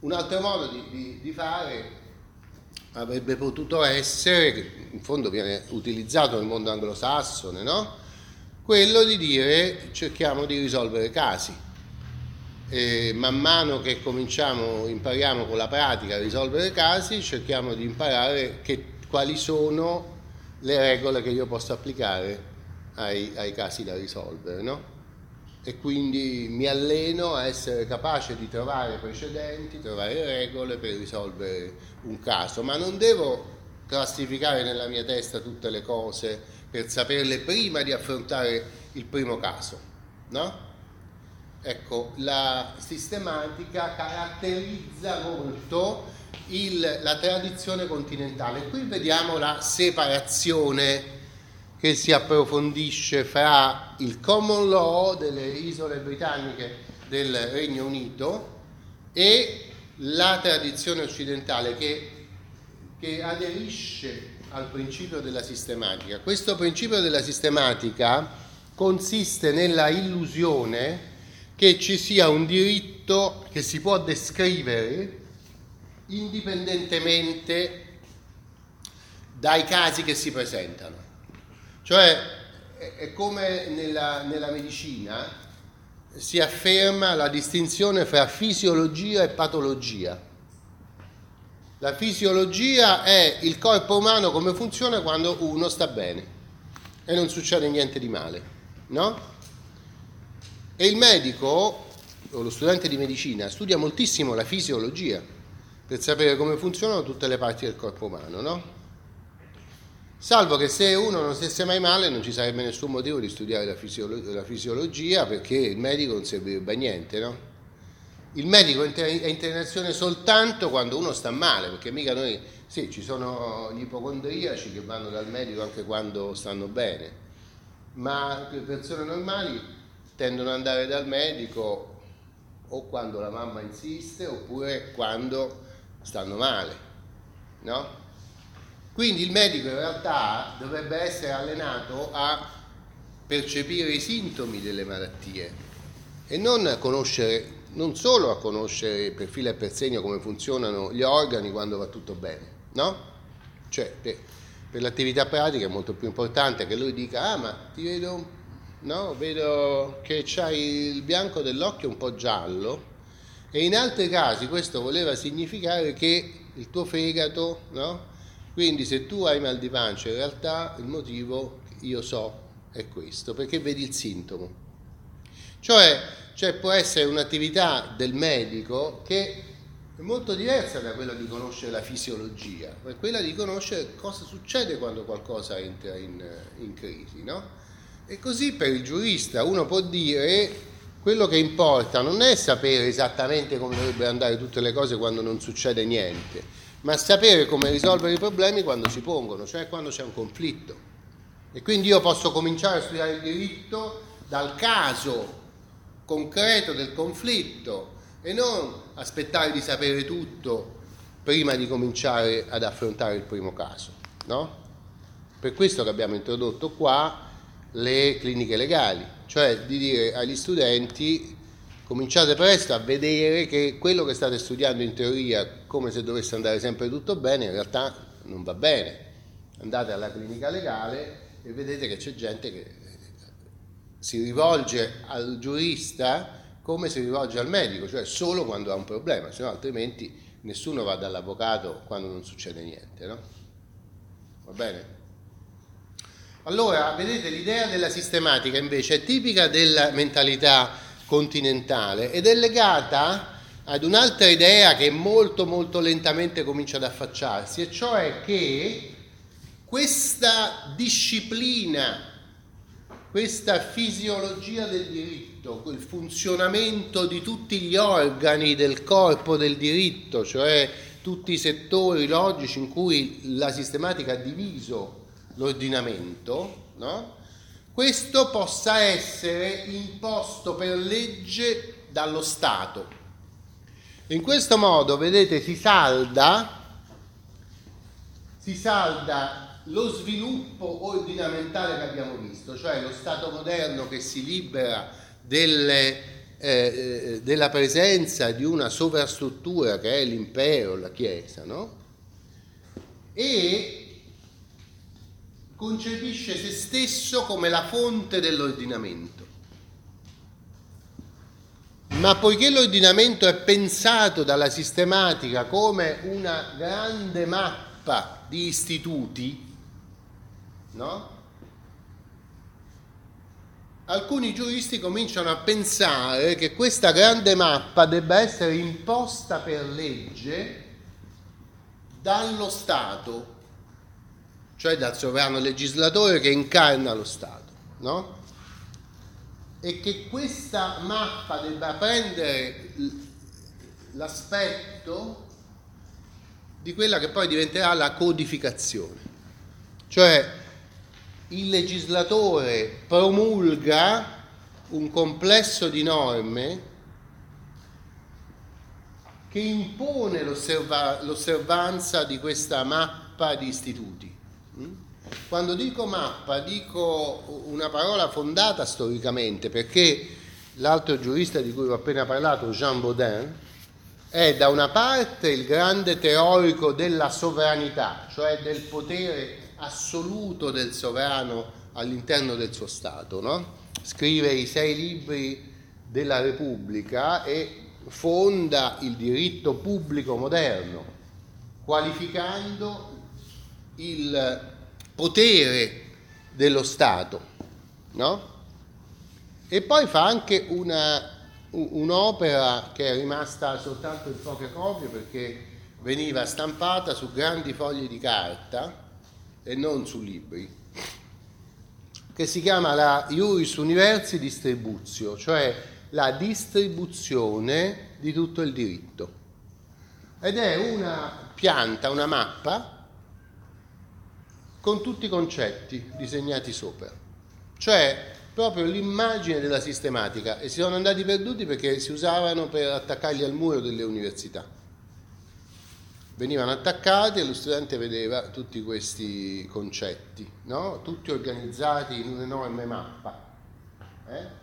Un altro modo di, di, di fare avrebbe potuto essere, che in fondo viene utilizzato nel mondo anglosassone, no? quello di dire cerchiamo di risolvere casi. E man mano che cominciamo, impariamo con la pratica a risolvere casi, cerchiamo di imparare che, quali sono le regole che io posso applicare ai, ai casi da risolvere. No? E quindi mi alleno a essere capace di trovare precedenti, trovare regole per risolvere un caso, ma non devo classificare nella mia testa tutte le cose per saperle prima di affrontare il primo caso, no? Ecco, la sistematica caratterizza molto il, la tradizione continentale. Qui vediamo la separazione che si approfondisce fra il common law delle isole britanniche del Regno Unito e la tradizione occidentale che, che aderisce al principio della sistematica. Questo principio della sistematica consiste nella illusione che ci sia un diritto che si può descrivere indipendentemente dai casi che si presentano. Cioè è come nella, nella medicina si afferma la distinzione fra fisiologia e patologia. La fisiologia è il corpo umano come funziona quando uno sta bene e non succede niente di male, no? E il medico o lo studente di medicina studia moltissimo la fisiologia per sapere come funzionano tutte le parti del corpo umano, no? Salvo che se uno non stesse mai male non ci sarebbe nessun motivo di studiare la, fisiolo- la fisiologia perché il medico non servirebbe a niente, no? il medico è in internazione soltanto quando uno sta male, perché mica noi, sì, ci sono gli ipocondriaci che vanno dal medico anche quando stanno bene, ma le persone normali tendono ad andare dal medico o quando la mamma insiste oppure quando stanno male, no? Quindi il medico in realtà dovrebbe essere allenato a percepire i sintomi delle malattie e non a conoscere non solo a conoscere per filo e per segno come funzionano gli organi quando va tutto bene, no? Cioè, per, per l'attività pratica è molto più importante che lui dica, ah ma ti vedo, no? Vedo che c'hai il bianco dell'occhio un po' giallo e in altri casi questo voleva significare che il tuo fegato, no? Quindi se tu hai mal di pancia in realtà il motivo io so è questo, perché vedi il sintomo. Cioè cioè può essere un'attività del medico che è molto diversa da quella di conoscere la fisiologia, ma è quella di conoscere cosa succede quando qualcosa entra in, in crisi. No? E così per il giurista uno può dire quello che importa non è sapere esattamente come dovrebbero andare tutte le cose quando non succede niente, ma sapere come risolvere i problemi quando si pongono, cioè quando c'è un conflitto. E quindi io posso cominciare a studiare il diritto dal caso concreto del conflitto e non aspettare di sapere tutto prima di cominciare ad affrontare il primo caso. No? Per questo che abbiamo introdotto qua le cliniche legali, cioè di dire agli studenti cominciate presto a vedere che quello che state studiando in teoria come se dovesse andare sempre tutto bene, in realtà non va bene. Andate alla clinica legale e vedete che c'è gente che si rivolge al giurista come si rivolge al medico, cioè solo quando ha un problema, se no altrimenti nessuno va dall'avvocato quando non succede niente, no? Va bene? Allora, vedete, l'idea della sistematica invece è tipica della mentalità continentale ed è legata ad un'altra idea che molto molto lentamente comincia ad affacciarsi, e cioè che questa disciplina questa fisiologia del diritto, quel funzionamento di tutti gli organi del corpo del diritto, cioè tutti i settori logici in cui la sistematica ha diviso l'ordinamento, no? Questo possa essere imposto per legge dallo Stato. In questo modo, vedete, si salda, si salda lo sviluppo ordinamentale che abbiamo visto, cioè lo Stato moderno che si libera delle eh, della presenza di una sovrastruttura che è l'impero, la Chiesa, no? E concepisce se stesso come la fonte dell'ordinamento. Ma poiché l'ordinamento è pensato dalla sistematica come una grande mappa di istituti, no? alcuni giuristi cominciano a pensare che questa grande mappa debba essere imposta per legge dallo Stato, cioè dal sovrano legislatore che incarna lo Stato, no? E che questa mappa debba prendere l'aspetto di quella che poi diventerà la codificazione, cioè il legislatore promulga un complesso di norme che impone l'osserva- l'osservanza di questa mappa di istituti. Mm? Quando dico mappa dico una parola fondata storicamente perché l'altro giurista di cui ho appena parlato, Jean Baudin, è da una parte il grande teorico della sovranità, cioè del potere assoluto del sovrano all'interno del suo Stato. No? Scrive i sei libri della Repubblica e fonda il diritto pubblico moderno, qualificando il potere dello Stato. No? E poi fa anche una, un'opera che è rimasta soltanto in poche copie perché veniva stampata su grandi fogli di carta e non su libri, che si chiama la Iuris Universi Distributio, cioè la distribuzione di tutto il diritto. Ed è una pianta, una mappa con tutti i concetti disegnati sopra, cioè proprio l'immagine della sistematica e si sono andati perduti perché si usavano per attaccarli al muro delle università venivano attaccati e lo studente vedeva tutti questi concetti, no? tutti organizzati in un'enorme mappa. Eh?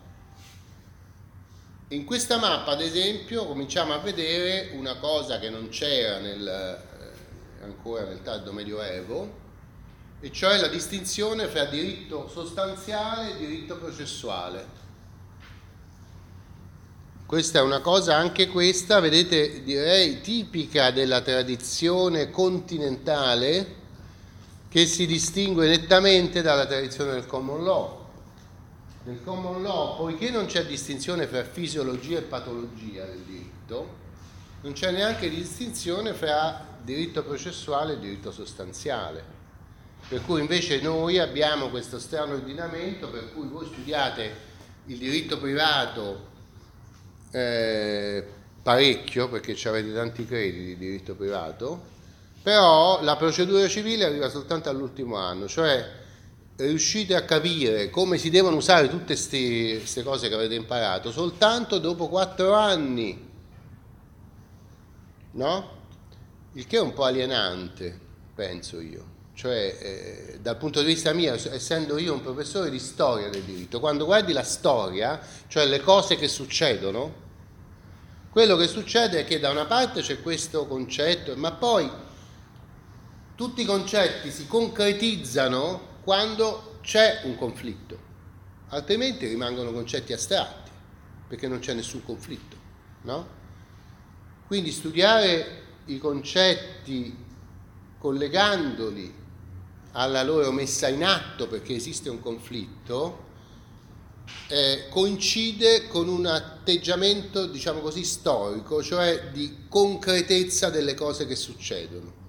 In questa mappa, ad esempio, cominciamo a vedere una cosa che non c'era nel, eh, ancora nel tardo medioevo, e cioè la distinzione fra diritto sostanziale e diritto processuale. Questa è una cosa, anche questa, vedete, direi tipica della tradizione continentale che si distingue nettamente dalla tradizione del common law. Nel common law, poiché non c'è distinzione fra fisiologia e patologia del diritto, non c'è neanche distinzione fra diritto processuale e diritto sostanziale. Per cui invece noi abbiamo questo strano ordinamento per cui voi studiate il diritto privato eh, parecchio perché avete tanti crediti di diritto privato, però la procedura civile arriva soltanto all'ultimo anno, cioè riuscite a capire come si devono usare tutte queste cose che avete imparato soltanto dopo quattro anni, no? Il che è un po' alienante, penso io. Cioè, eh, dal punto di vista mio, essendo io un professore di storia del diritto, quando guardi la storia, cioè le cose che succedono, quello che succede è che da una parte c'è questo concetto, ma poi tutti i concetti si concretizzano quando c'è un conflitto, altrimenti rimangono concetti astratti, perché non c'è nessun conflitto. No? Quindi studiare i concetti collegandoli alla loro messa in atto perché esiste un conflitto eh, coincide con un atteggiamento, diciamo così, storico, cioè di concretezza delle cose che succedono.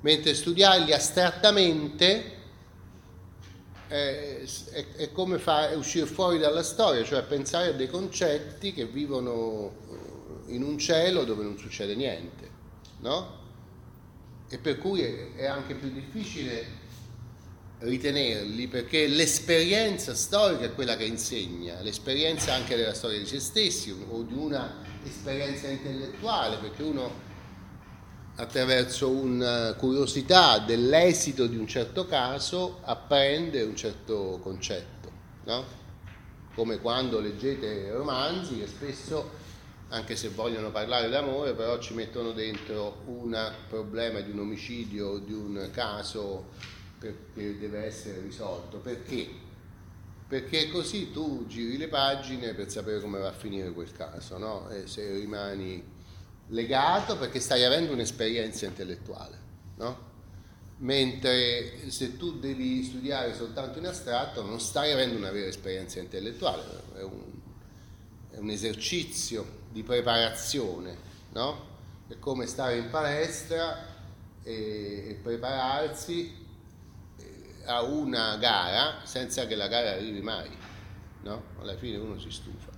Mentre studiarli astrattamente eh, è, è, come fare, uscire fuori dalla storia, cioè pensare a dei concetti che vivono in un cielo dove non succede niente, no? E per cui è, è anche più difficile ritenerli perché l'esperienza storica è quella che insegna, l'esperienza anche della storia di se stessi o di una esperienza intellettuale, perché uno attraverso una curiosità dell'esito di un certo caso apprende un certo concetto. No? come quando leggete romanzi che spesso, anche se vogliono parlare d'amore, però ci mettono dentro un problema di un omicidio, di un caso che deve essere risolto. Perché? Perché così tu giri le pagine per sapere come va a finire quel caso, no? E se rimani legato perché stai avendo un'esperienza intellettuale, no? mentre se tu devi studiare soltanto in astratto non stai avendo una vera esperienza intellettuale, è un, è un esercizio di preparazione, no? È come stare in palestra e, e prepararsi a una gara senza che la gara arrivi mai, no? Alla fine uno si stufa.